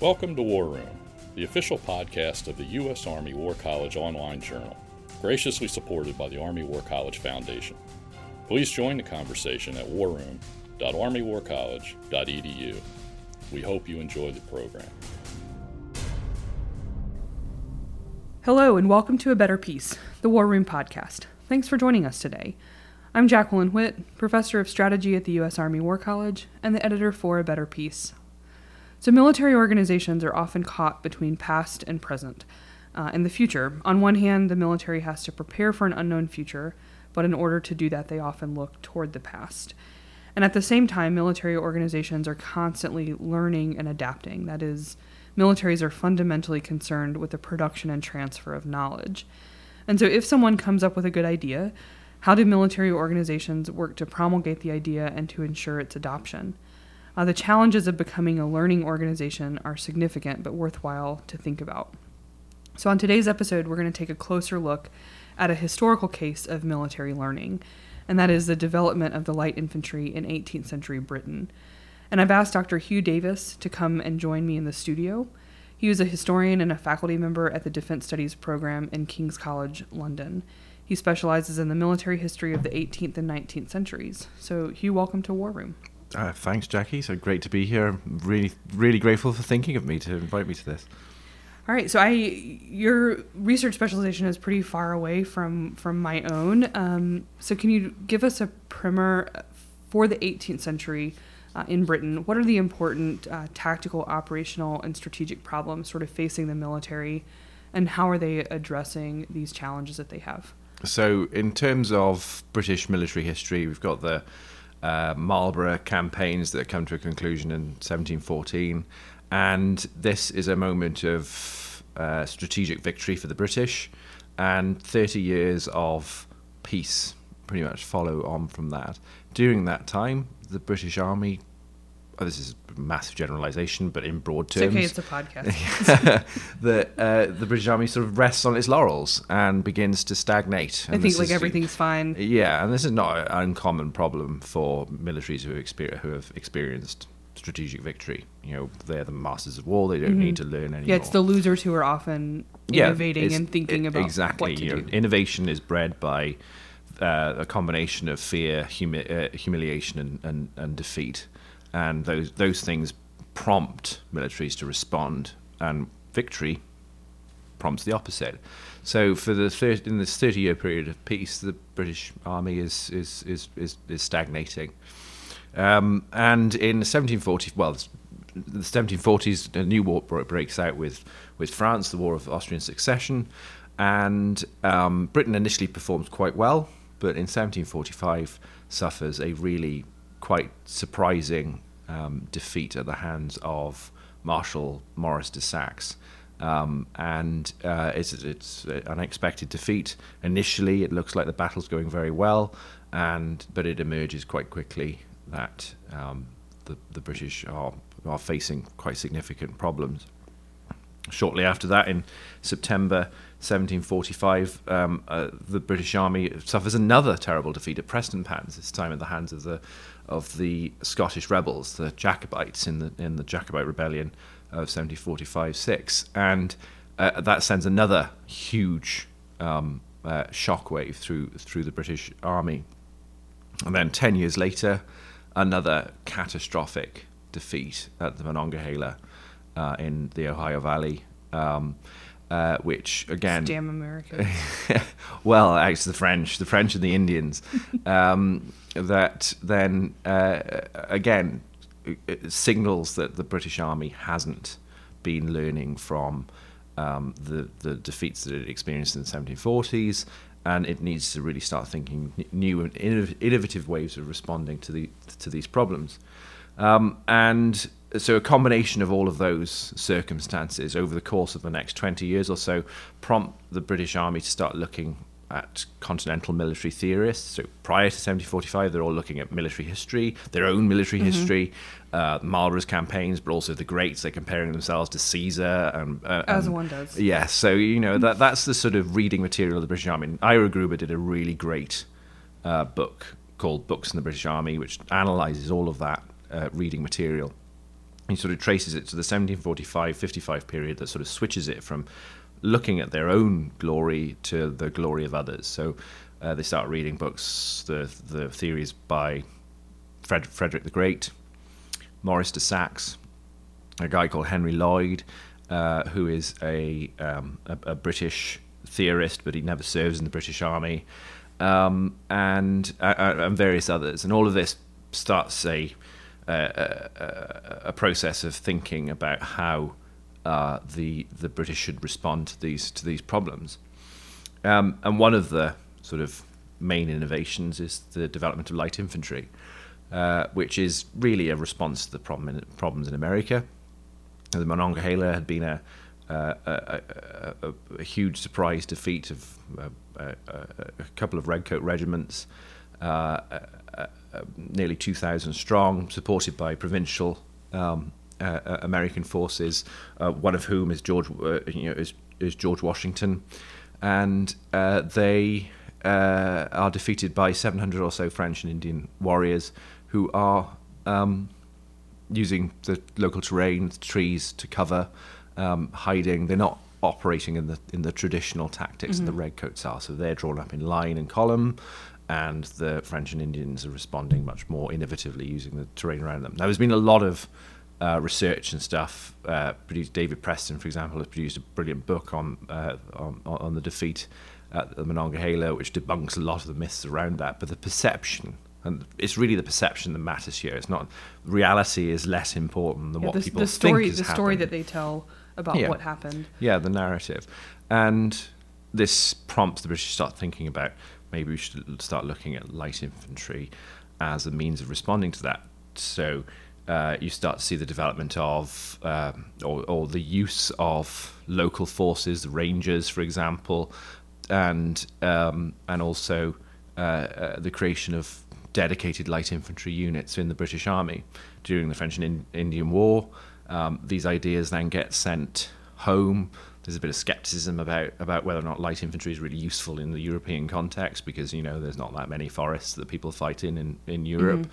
Welcome to War Room, the official podcast of the U.S. Army War College online journal, graciously supported by the Army War College Foundation. Please join the conversation at warroom.armywarcollege.edu. We hope you enjoy the program. Hello, and welcome to A Better Peace, the War Room podcast. Thanks for joining us today. I'm Jacqueline Whitt, professor of strategy at the U.S. Army War College and the editor for A Better Peace. So, military organizations are often caught between past and present uh, and the future. On one hand, the military has to prepare for an unknown future, but in order to do that, they often look toward the past. And at the same time, military organizations are constantly learning and adapting. That is, militaries are fundamentally concerned with the production and transfer of knowledge. And so, if someone comes up with a good idea, how do military organizations work to promulgate the idea and to ensure its adoption? Uh, the challenges of becoming a learning organization are significant but worthwhile to think about. So, on today's episode, we're going to take a closer look at a historical case of military learning, and that is the development of the light infantry in 18th century Britain. And I've asked Dr. Huw Davies to come and join me in the studio. He was a historian and a faculty member at the Defense Studies program in King's College, London. He specializes in the military history of the 18th and 19th centuries. So, Huw, welcome to War Room. Uh, thanks, Jackie. So great to be here. Really, really grateful for thinking of me to invite me to this. All right, so I your research specialization is pretty far away from from my own. Um, so can you give us a primer for the 18th century uh, in Britain? What are the important uh, tactical, operational, and strategic problems sort of facing the military, and how are they addressing these challenges that they have? So, in terms of British military history, we've got the uh, Marlborough campaigns that come to a conclusion in 1714. And this is a moment of uh, strategic victory for the British, and 30 years of peace pretty much follow on from that. During that time, the British Army oh, this is massive generalization, but in broad terms, it's okay. It's a podcast. the uh, the British Army sort of rests on its laurels and begins to stagnate. I think like is, everything's fine. Yeah, and this is not an uncommon problem for militaries who, exper- who have experienced strategic victory. You know, they're the masters of war. They don't mm-hmm. need to learn anymore. Yeah, it's the losers who are often innovating yeah, and thinking it, about exactly. you know, innovation is bred by uh, a combination of fear, humi- uh, humiliation, and, and, and defeat and those those things prompt militaries to respond, and victory prompts the opposite. So, for the thir- in this thirty-year period of peace, the British Army is is is is, is stagnating. Um, and in 1740, well, the 1740s, a new war breaks out with with France, the War of Austrian Succession, and um, Britain initially performs quite well, but in 1745 suffers a really quite surprising um, defeat at the hands of Marshal Maurice de Saxe. Um, and uh, it's, it's an unexpected defeat. Initially, it looks like the battle's going very well, and but it emerges quite quickly that um, the, the British are, are facing quite significant problems. Shortly after that, in September 1745, um, uh, the British Army suffers another terrible defeat at Preston Prestonpans, this time at the hands of the of the Scottish rebels, the Jacobites in the in the Jacobite rebellion of 1745-6, and uh, that sends another huge um, uh, shockwave through through the British Army. And then ten years later, another catastrophic defeat at the Monongahela uh, in the Ohio Valley. Um, uh, which again, damn America. well, actually, the French, the French and the Indians, um, that then uh, again signals that the British Army hasn't been learning from um, the the defeats that it experienced in the 1740s, and it needs to really start thinking new and innovative ways of responding to the to these problems. Um, and so a combination of all of those circumstances over the course of the next 20 years or so prompt the British Army to start looking at continental military theorists. So prior to 1745, they're all looking at military history, their own military mm-hmm. history, uh, Marlborough's campaigns, but also the greats. They're comparing themselves to Caesar and uh, as and, one does. Yes, yeah, so you know that that's the sort of reading material of the British Army. Ira Gruber did a really great uh, book called Books in the British Army, which analyzes all of that uh, reading material he sort of traces it to the 1745-55 period that sort of switches it from looking at their own glory to the glory of others. So uh, they start reading books, the the theories by Fred, Frederick the Great, Maurice de Saxe, a guy called Henry Lloyd, uh, who is a, um, a, a British theorist, but he never serves in the British Army, um, and uh, uh and various others, and all of this starts a a, a process of thinking about how uh, the the British should respond to these to these problems. Um, and one of the sort of main innovations is the development of light infantry, uh, which is really a response to the problem in, problems in America. The Monongahela had been a, a, a, a huge surprise defeat of a, couple of redcoat regiments. Uh, uh, nearly 2,000 strong, supported by provincial um, uh, uh, American forces, one of whom is George, you know, is, is George Washington, and they are defeated by 700 or so French and Indian warriors who are um, using the local terrain, the trees to cover, um, hiding. They're not operating in the in the traditional tactics mm-hmm. that the redcoats are. So they're drawn up in line and column and the French and Indians are responding much more innovatively using the terrain around them. Now, there's been a lot of uh, research and stuff. Uh, produced David Preston, for example, has produced a brilliant book on uh, on, on, the defeat at the Monongahela, which debunks a lot of the myths around that. But the perception, and it's really the perception that matters here. It's not reality is less important than yeah, what the, people the story, think is The happened. story that they tell about yeah. what happened. Yeah, the narrative, and this prompts the British to start thinking about maybe we should start looking at light infantry as a means of responding to that. So uh, you start to see the development of, um, or, or, the use of local forces, Rangers, for example, and um, and also uh, uh, the creation of dedicated light infantry units in the British Army during the French and in- Indian War. Um, these ideas then get sent home there's a bit of skepticism about about whether or not light infantry is really useful in the European context because you know there's not that many forests that people fight in in, in Europe.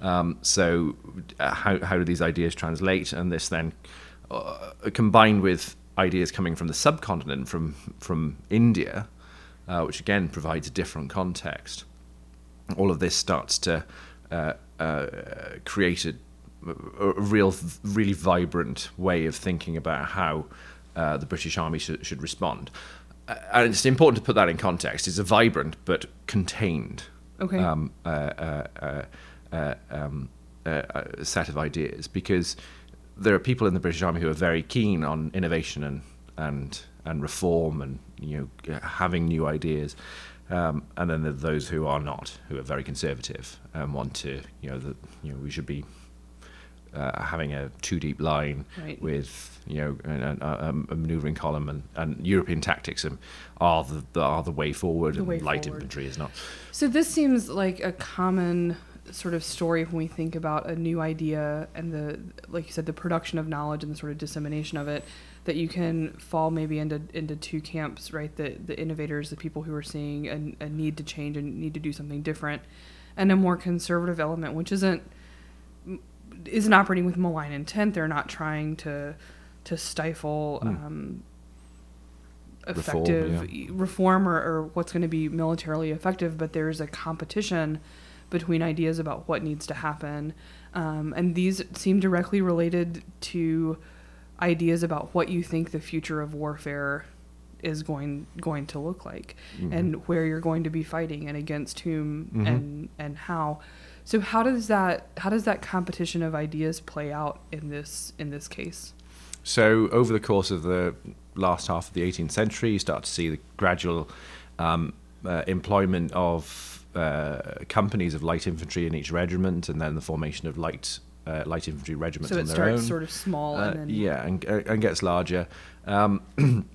Mm-hmm. Um, so uh, how how do these ideas translate? And this then uh, combined with ideas coming from the subcontinent from from India, uh, which again provides a different context. All of this starts to uh, uh, create a, a real, really vibrant way of thinking about how uh, the British Army should, should respond. Uh, and it's important to put that in context. It's a vibrant but contained okay. um, uh, uh, uh, um, set of ideas because there are people in the British Army who are very keen on innovation and and and reform and you know having new ideas. Um, and then there are those who are not, who are very conservative and want to, you know, that you know we should be uh, having a two deep line right. with you know a, a, a maneuvering column and, and European tactics are the are the way forward the and way light forward. infantry is not. So this seems like a common sort of story when we think about a new idea and the like you said the production of knowledge and the sort of dissemination of it that you can fall maybe into into two camps right the the innovators the people who are seeing a, a need to change and need to do something different and a more conservative element which isn't isn't operating with malign intent. They're not trying to to stifle mm. um, effective reform, yeah. reform or, or, what's going to be militarily effective. But there's a competition between ideas about what needs to happen, um, and these seem directly related to ideas about what you think the future of warfare is going going to look like mm-hmm. and where you're going to be fighting and against whom mm-hmm. and and how so how does that how does that competition of ideas play out in this in this case? So over the course of the last half of the 18th century, you start to see the gradual um, uh, employment of uh, companies of light infantry in each regiment, and then the formation of light uh, light infantry regiments so on their starts own. sort of small, and uh, then yeah, and, and gets larger. Um,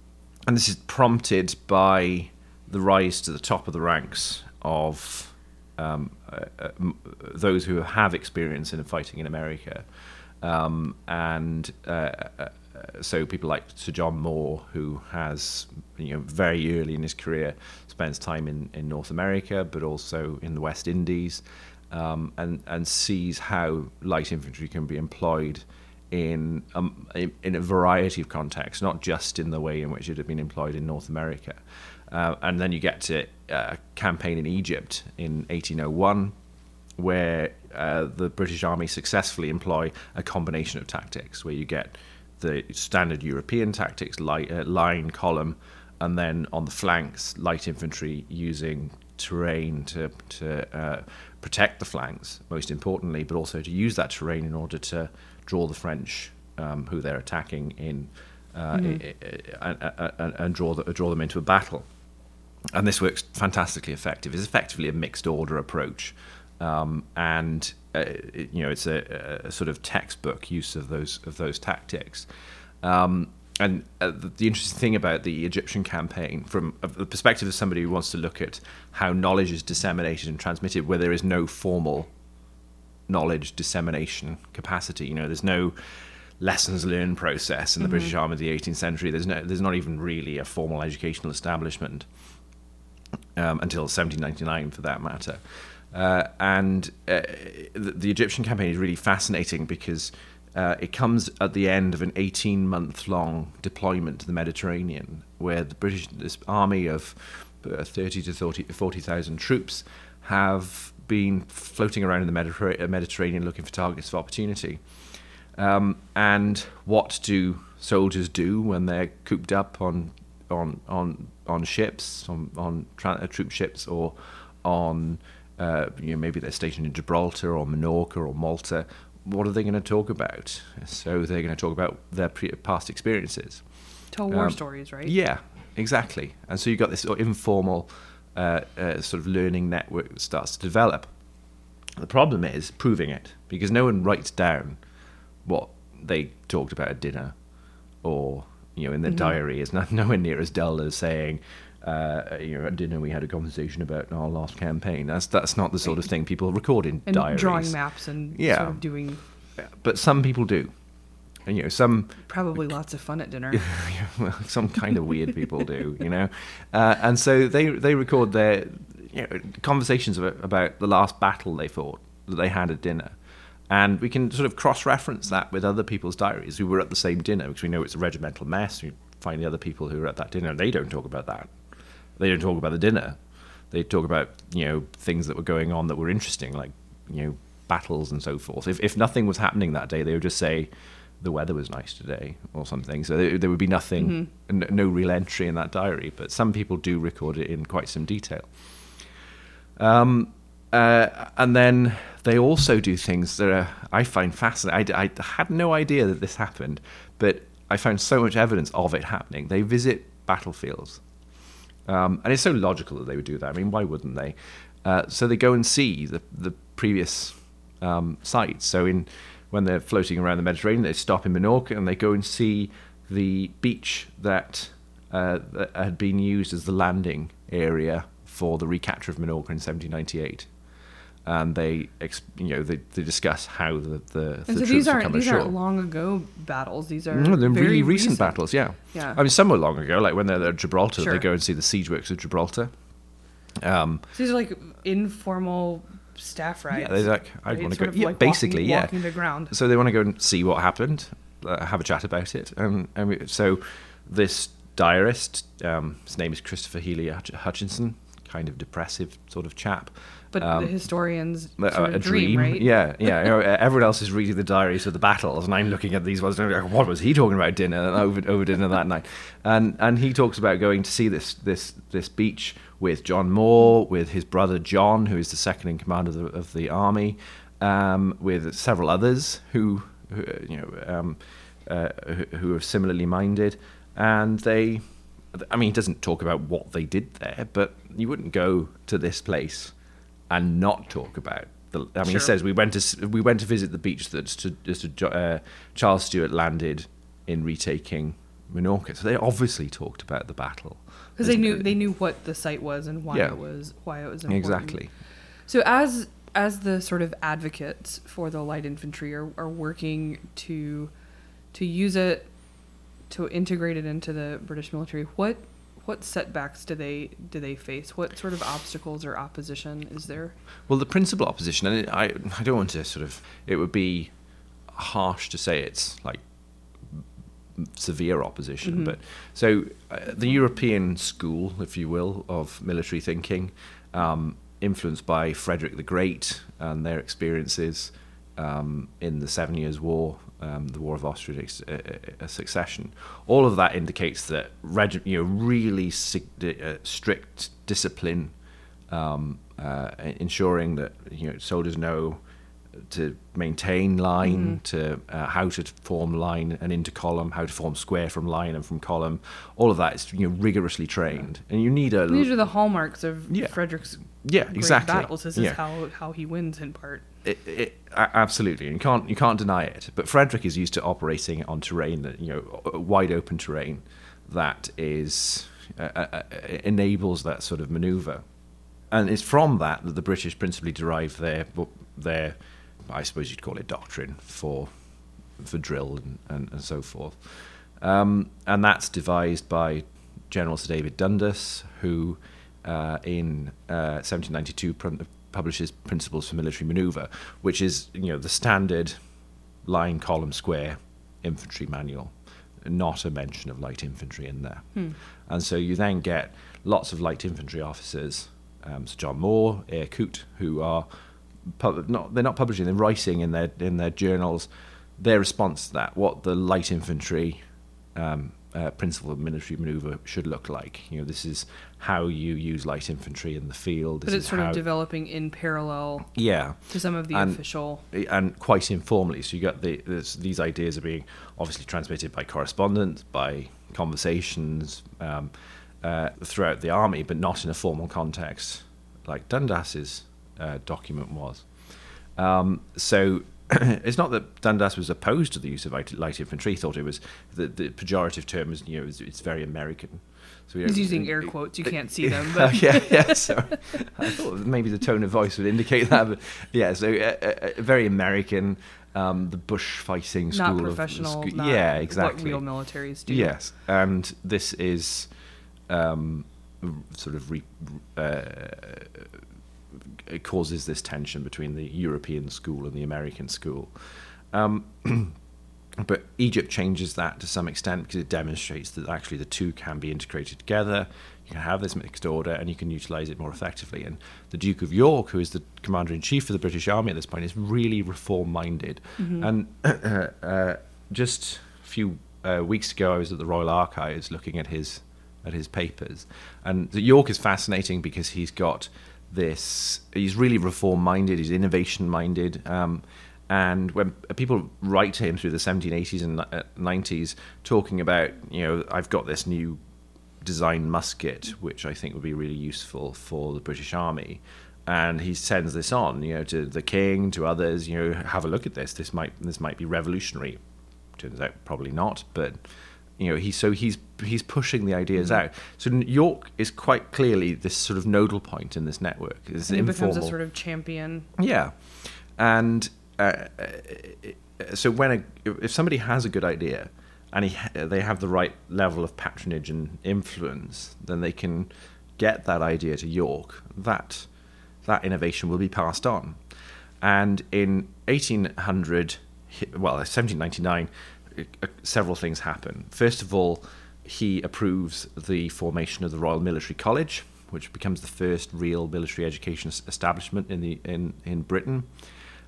and this is prompted by the rise to the top of the ranks of um, uh, uh those who have experience in fighting in America. Um, and uh, uh, so people like Sir John Moore, who has, you know, very early in his career spends time in, in North America, but also in the West Indies, um, and, and sees how light infantry can be employed in um, in a variety of contexts, not just in the way in which it had been employed in North America. Uh, and then you get to uh, a campaign in Egypt in 1801, where uh, the British Army successfully employ a combination of tactics, where you get the standard European tactics, light, uh, line, column, and then on the flanks, light infantry using terrain to, to uh, protect the flanks, most importantly, but also to use that terrain in order to draw the French, um, who they're attacking, in uh, mm-hmm. and, and, and, draw, the, draw them into a battle. And this works fantastically effective. It's effectively a mixed order approach. Um, and uh, it, you know it's a, a, sort of textbook use of those of those tactics. Um, and uh, the, the, interesting thing about the Egyptian campaign, from the perspective of somebody who wants to look at how knowledge is disseminated and transmitted, where there is no formal knowledge dissemination capacity, you know, there's no lessons learned process in the mm-hmm. British Army of the 18th century. There's no, there's not even really a formal educational establishment um, until 1799, for that matter. Uh, and uh, the, the, Egyptian campaign is really fascinating because uh, it comes at the end of an 18 month long deployment to the Mediterranean, where the British this army of uh, 30 to 40,000 troops have been floating around in the Mediter- uh, Mediterranean looking for targets of opportunity. Um, and what do soldiers do when they're cooped up on on on on ships, on on tra- uh, troop ships, or on uh, you know maybe they're stationed in Gibraltar or Minorca or Malta what are they going to talk about? So they're going to talk about their pre- past experiences. Tell war um, stories, right? Yeah, exactly. And so you've got this informal uh, uh, sort of learning network starts to develop. The problem is proving it because no one writes down what they talked about at dinner or you know in their mm-hmm. diary is not nowhere near as dull as saying uh, you know, at dinner we had a conversation about our last campaign. That's that's not the sort of thing people record in and diaries. drawing maps and yeah. Sort of doing. But some people do, you know, some probably lots of fun at dinner. some kind of weird people do, you know, uh, and so they they record their you know, conversations about, about the last battle they fought that they had at dinner. And we can sort of cross reference that with other people's diaries who were at the same dinner because we know it's a regimental mess. We find the other people who are at that dinner and they don't talk about that. They don't talk about the dinner. They talk about you know things that were going on that were interesting, like you know battles and so forth. If if nothing was happening that day, they would just say the weather was nice today or something. So there, there would be nothing, mm-hmm. n- no real entry in that diary. But some people do record it in quite some detail. Um, uh, and then they also do things that are, I find fascinating. I, I had no idea that this happened, but I found so much evidence of it happening. They visit battlefields um, and it's so logical that they would do that. I mean, why wouldn't they? Uh, so they go and see the the previous um, sites. So in when they're floating around the Mediterranean, they stop in Minorca and they go and see the beach that, uh, that had been used as the landing area for the recapture of Minorca in 1798 and they you know they, they discuss how the the, the so these aren't these ashore. aren't long ago battles. These are no, they're really recent, recent, battles. Yeah, yeah. I mean, some were long ago, like when they're at Gibraltar, sure. they go and see the siege works of Gibraltar. Um, so these are like informal staff rides. Yeah, they're like I'd right? want to sort go. Yeah, like basically, walking, yeah. Walking the ground. So they want to go and see what happened, uh, have a chat about it, and, and we, so this diarist, um, his name is Christopher Hely-Hutchinson, kind of depressive sort of chap. But um, the historians a, a dream, dream, right? Yeah, yeah. you know, everyone else is reading the diaries of the battles, and I'm looking at these ones. And like, what was he talking about dinner over, over dinner that night? And and he talks about going to see this this this beach with John Moore, with his brother John, who is the second in command of the of the army, um, with several others who, who you know um, uh, who are similarly minded, and they. I mean, he doesn't talk about what they did there, but you wouldn't go to this place and not talk about the. I mean, sure. he says we went to we went to visit the beach that to, uh, Charles Stuart landed in retaking Minorca. So they obviously talked about the battle because they knew they knew what the site was and why yeah. it was why it was important. Exactly. So as as the sort of advocates for the light infantry are, are working to to use it to integrate it into the British military, what what setbacks do they do they face? What sort of obstacles or opposition is there? Well, the principal opposition, and I I don't want to sort of it would be harsh to say it's like severe opposition. But so uh, the European school, if you will, of military thinking, um, influenced by Frederick the Great and their experiences um, in the Seven Years' War, um, the War of Austrian uh, uh, Succession. All of that indicates that reg- you know really sig- uh, strict discipline, um, uh, ensuring that you know soldiers know to maintain line, to uh, how to form line and into column, how to form square from line and from column. All of that is you know rigorously trained, and you need a These are the hallmarks of Yeah. Frederick's yeah exactly battles. This is how how he wins in part. it, it, absolutely, and you can't you can't deny it. But Frederick is used to operating on terrain that you know wide open terrain that is uh, uh, uh, enables that sort of maneuver, and it's from that that the British principally derive their their I suppose you'd call it doctrine for for drill and, and, and so forth, um, and that's devised by General Sir David Dundas, who uh, in uh, 1792 pr- publishes Principles for Military Maneuver, which is you know the standard line, column, square infantry manual, not a mention of light infantry in there. And so you then get lots of light infantry officers, um, Sir John Moore, Eyre Coote, who are pub- not they're not publishing, they're writing in their in their journals their response to that, what the light infantry um, uh, principle of military maneuver should look like. You know, this is how you use light infantry in the field. This But it's is sort how, of developing in parallel yeah, to some of the And- official. and quite informally. So you got the this, these ideas are being obviously transmitted by correspondence, by conversations um, uh, throughout the army, but not in a formal context like Dundas's uh, document was. Um, so it's not that Dundas was opposed to the use of light, infantry. He thought it was the, the pejorative term is you know it's, it's very American. So we He's using air quotes. You can't see them, but yeah, yeah. So I thought maybe the tone of voice would indicate that, but yeah. So uh, uh, uh, very American, um, the bush fighting school not of professional. not yeah, exactly. What real militaries do. Yes, and this is um, sort of re- uh, it causes this tension between the European school and the American school. Um, but Egypt changes that to some extent because it demonstrates that actually the two can be integrated together. You can have this mixed order and you can utilize it more effectively. And the Duke of York, who is the commander in chief of the British Army at this point, is really reform minded. And uh, just a few uh, weeks ago, I was at the Royal Archives looking at his at his papers, and the York is fascinating because he's got this. He's really reform minded. He's innovation minded. Um, and when people write to him through the 1780s and uh, 90s, talking about, you know, I've got this new design musket, which I think would be really useful for the British Army. And he sends this on, you know, to the king, to others. You know, have a look at this. This might this might be revolutionary. Turns out probably not, but you know, he so he's he's pushing the ideas out. So York is quite clearly this sort of nodal point in this network. It's And he informal. becomes a sort of champion. Yeah, and uh, uh, so when a, if somebody has a good idea and he, they have the right level of patronage and influence, then they can get that idea to York. That that innovation will be passed on. And in 1800, well, 1799, uh, several things happen. First of all, he approves the formation of the Royal Military College, which becomes the first real military education establishment in the in in Britain,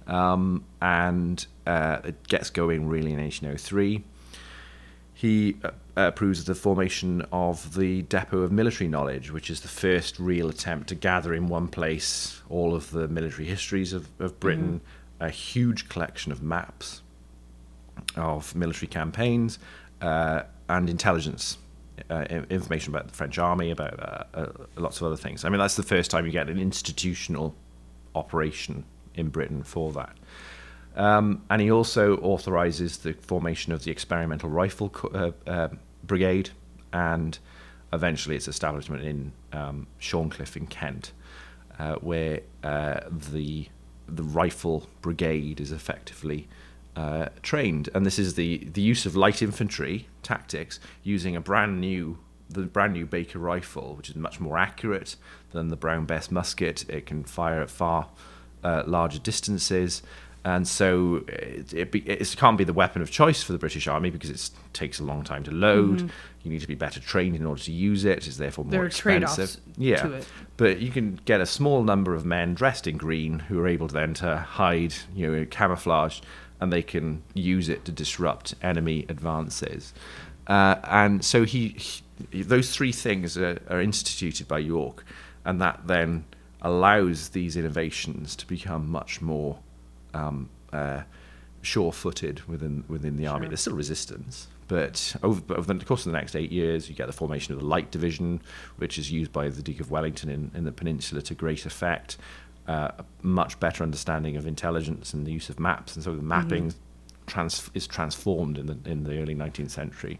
um, and uh, it gets going really in 1803. He uh, approves of the formation of the Depot of Military Knowledge, which is the first real attempt to gather in one place all of the military histories of, of Britain, a huge collection of maps of military campaigns uh, and intelligence. Uh, information about the French army, about uh, uh, lots of other things. I mean, that's the first time you get an institutional operation in Britain for that. Um, and he also authorizes the formation of the experimental rifle uh, uh, brigade and eventually its establishment in um, Shorncliffe in Kent, uh, where uh, the the rifle brigade is effectively uh, trained. And this is the, the use of light infantry tactics using a brand new the brand new Baker rifle, which is much more accurate than the Brown Bess musket. It can fire at far uh, larger distances. And so it, it, be, it can't be the weapon of choice for the British Army because it takes a long time to load. Mm-hmm. You need to be better trained in order to use it. It's therefore more there are expensive. yeah, to it. but you can get a small number of men dressed in green who are able to then to hide, you know, camouflage, and they can use it to disrupt enemy advances. Uh, and so he, he, those three things are, are instituted by York, and that then allows these innovations to become much more um, uh, sure-footed within within the army. There's still resistance, but over, over, the course of the next eight years, you get the formation of the Light Division, which is used by the Duke of Wellington in, in the Peninsula to great effect. Uh, a much better understanding of intelligence and the use of maps, and so the mapping mm-hmm. trans- is transformed in the in the early 19th century.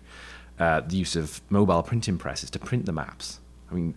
Uh, the use of mobile printing presses to print the maps. I mean,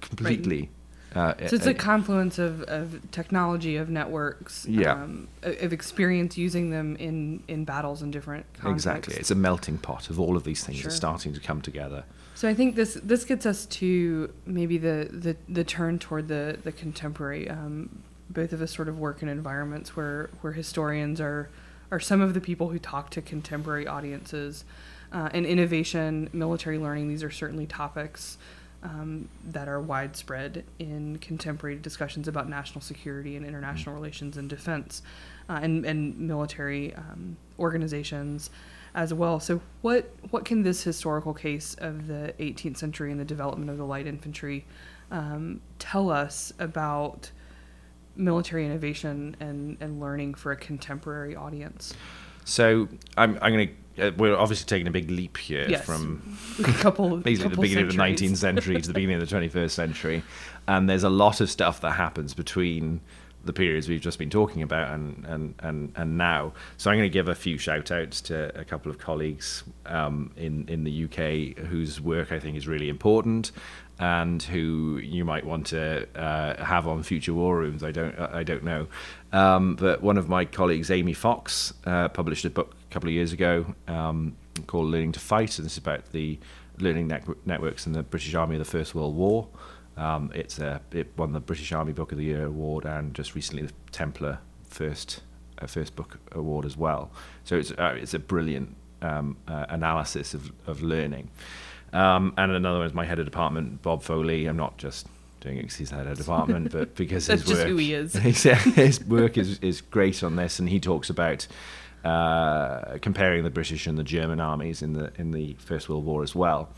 completely. Right uh, so it's a confluence of, of technology, of networks, yeah. Um, of experience using them in, in battles in different contexts. Exactly. It's a melting pot of all of these things sure. are starting to come together. So I think this this gets us to maybe the, the, the turn toward the, the contemporary. Um, both of us sort of work in environments where, where historians are, are some of the people who talk to contemporary audiences. Uh, and innovation, military learning, these are certainly topics um, that are widespread in contemporary discussions about national security and international mm-hmm. relations and defense uh, and, and military um, organizations as well. So, what, what can this historical case of the 18th century and the development of the light infantry um, tell us about military innovation and, and learning for a contemporary audience? So, I'm, I'm going to uh, we're obviously taking a big leap here yes. from a couple, basically couple the beginning centuries. of the 19th century to the beginning of the 21st century, and there's a lot of stuff that happens between the periods we've just been talking about and and and, and now. So I'm going to give a few shout outs to a couple of colleagues um, in in the UK whose work I think is really important and who you might want to uh, have on future war rooms. I don't I don't know, um, but one of my colleagues, Aimée Fox, uh, published a book a couple of years ago um, called Learning to Fight, and this is about the learning networks in the British Army of the First World War. Um, it's a, it won the British Army Book of the Year award and just recently the Templer First uh, First Book Award as well. So it's uh, it's a brilliant um, uh, analysis of, of learning. Um, and another one is my head of department, Bob Foley. I'm not just doing it because he's head of department, but because his work, who he is. his work is, is great on this, and he talks about uh, comparing the British and the German armies in the in the First World War as well.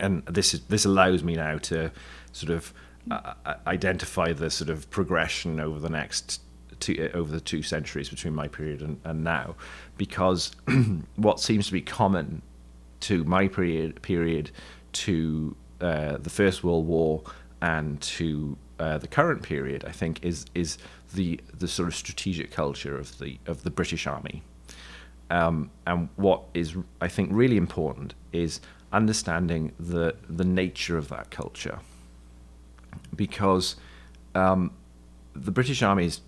And this is this allows me now to sort of uh, uh identify the sort of progression over the next two, over the two centuries between my period and, and now, because what seems to be common to my period period to uh, the First World War and to uh, the current period, I think, is is the the sort of strategic culture of the of the British Army. Um, and what is I think really important is understanding the the nature of that culture, because um, the British Army is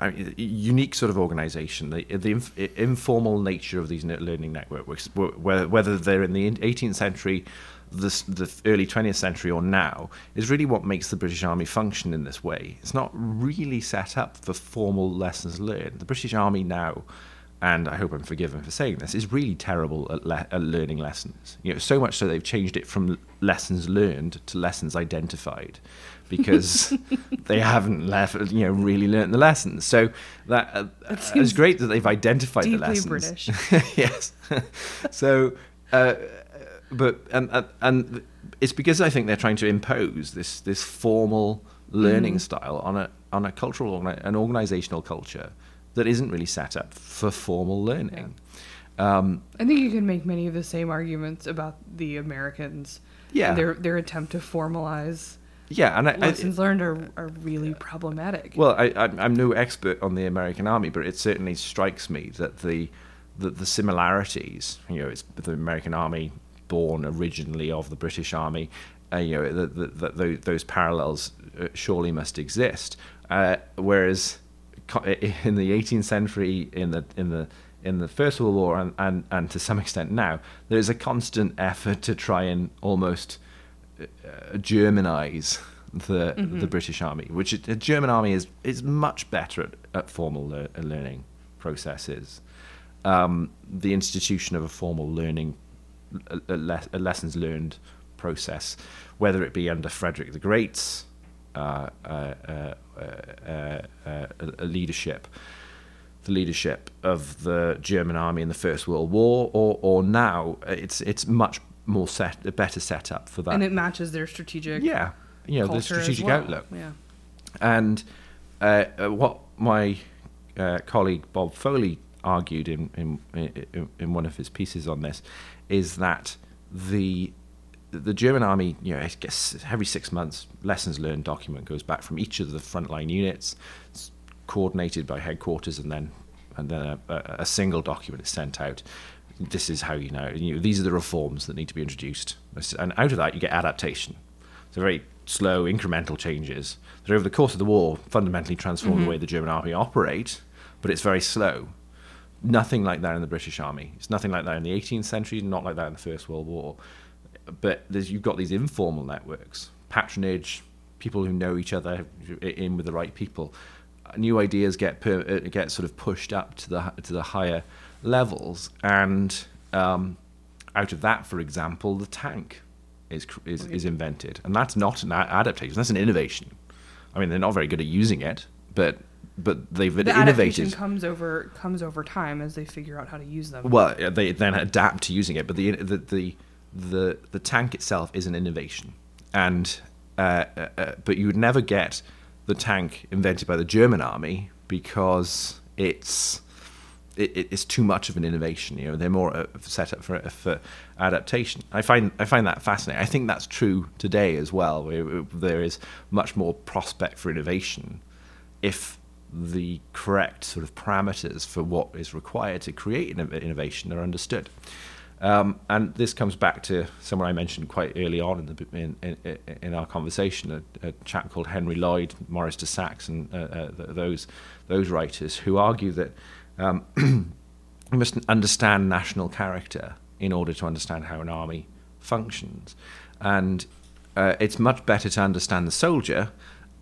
a unique sort of organization. The, the inf- informal nature of these learning networks, whether they're in the 18th century, the, the early 20th century, or now, is really what makes the British Army function in this way. It's not really set up for formal lessons learned. The British Army now and I hope I'm forgiven for saying this, is really terrible at, le- at, learning lessons. You know, so much so they've changed it from lessons learned to lessons identified, because they haven't left, you know, really learned the lessons. So that, uh, that it's great that they've identified the lessons. British. yes. so, uh, but and and it's because I think they're trying to impose this this formal learning mm. style on a on a cultural an organizational culture that isn't really set up for formal learning. Yeah. Um, I think you can make many of the same arguments about the Americans. Yeah. Their their attempt to formalize. Yeah, and I, lessons I, learned are, are really problematic. Well, I, I'm no expert on the American army, but it certainly strikes me that the that the similarities, you know, it's the American army born originally of the British army, uh, you know, that those, those parallels uh, surely must exist. Uh, whereas in the 18th century, in the in the in the First World War, and, and, and to some extent now, there's a constant effort to try and almost uh, Germanize the the British Army, which the German Army is is much better at, at formal lear- learning processes. Um, the institution of a formal learning, a, a le- a lessons learned process, whether it be under Frederick the Great's uh, uh, uh, uh, uh, uh, leadership, the leadership of the German army in the First World War, or or now it's it's much more set, better set up for that. and it matches their strategic yeah, you know the strategic well. outlook. Yeah. And uh, what my uh, colleague Bob Foley argued in, in in in one of his pieces on this is that the the German army, you know, it gets every six months lessons learned document goes back from each of the frontline units, it's coordinated by headquarters, and then and then a, a, single document is sent out. This is how you know, you know. These are the reforms that need to be introduced, and out of that you get adaptation. So very slow, incremental changes that over the course of the war fundamentally transform the mm-hmm. way the German army operate, but it's very slow. Nothing like that in the British Army. It's nothing like that in the 18th century, not like that in the First World War. But there's, you've got these informal networks, patronage, people who know each other in with the right people. New ideas get per, uh, get sort of pushed up to the to the higher levels, and um, out of that, for example, the tank is is, is invented, and that's not an adaptation. That's an innovation. I mean, they're not very good at using it, but but they've The innovated. comes over comes over time as they figure out how to use them. Well, they then adapt to using it, but the the the the, the tank itself is an innovation, and uh, uh, uh, but you would never get the tank invented by the German army because it's it, it's too much of an innovation. You know, they're more uh, set up for for adaptation. I find I find that fascinating. I think that's true today as well. Where there is much more prospect for innovation if the correct sort of parameters for what is required to create innovation are understood. Um, and this comes back to someone I mentioned quite early on in, the, in, in, in our conversation, a, a chap called Henry Lloyd, Maurice de Saxe, and uh, uh, those those writers who argue that um, we must understand national character in order to understand how an army functions, and uh, it's much better to understand the soldier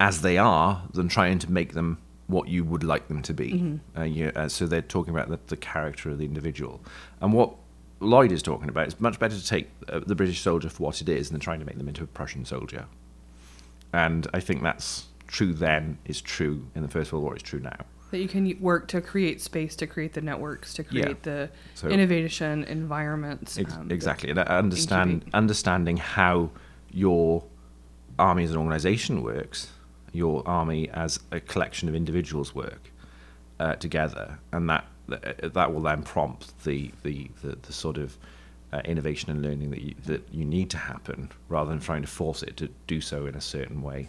as they are than trying to make them what you would like them to be. Uh, you, uh, so they're talking about the, the character of the individual, and what Lloyd is talking about it's much better to take uh, the British soldier for what it is than trying to make them into a Prussian soldier. And I think that's true then, is true in the First World War, is true now. that you can work to create space, to create the networks, to Yeah. create the So- innovation environments. Ex- um, exactly. And understand incubate. understanding how your army as an organization works, your army as a collection of individuals work uh, together, and that that will then prompt the the, the, the sort of uh, innovation and learning that you, that you need to happen, rather than trying to force it to do so in a certain way.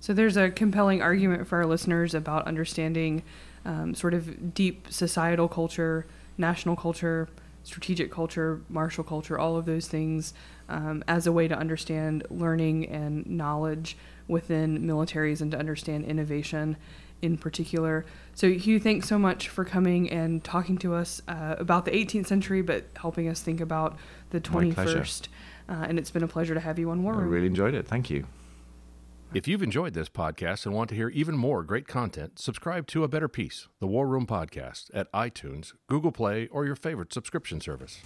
So there's a compelling argument for our listeners about understanding um, sort of deep societal culture, national culture, strategic culture, martial culture, all of those things um, as a way to understand learning and knowledge within militaries and to understand innovation in particular. So Huw, thanks so much for coming and talking to us uh, about the 18th century, but helping us think about the My pleasure. 21st. Uh, and it's been a pleasure to have you on War Room. I Room. really enjoyed it. Thank you. If you've enjoyed this podcast and want to hear even more great content, subscribe to A Better Peace, the War Room Podcast, at iTunes, Google Play, or your favorite subscription service.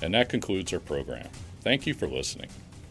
And that concludes our program. Thank you for listening.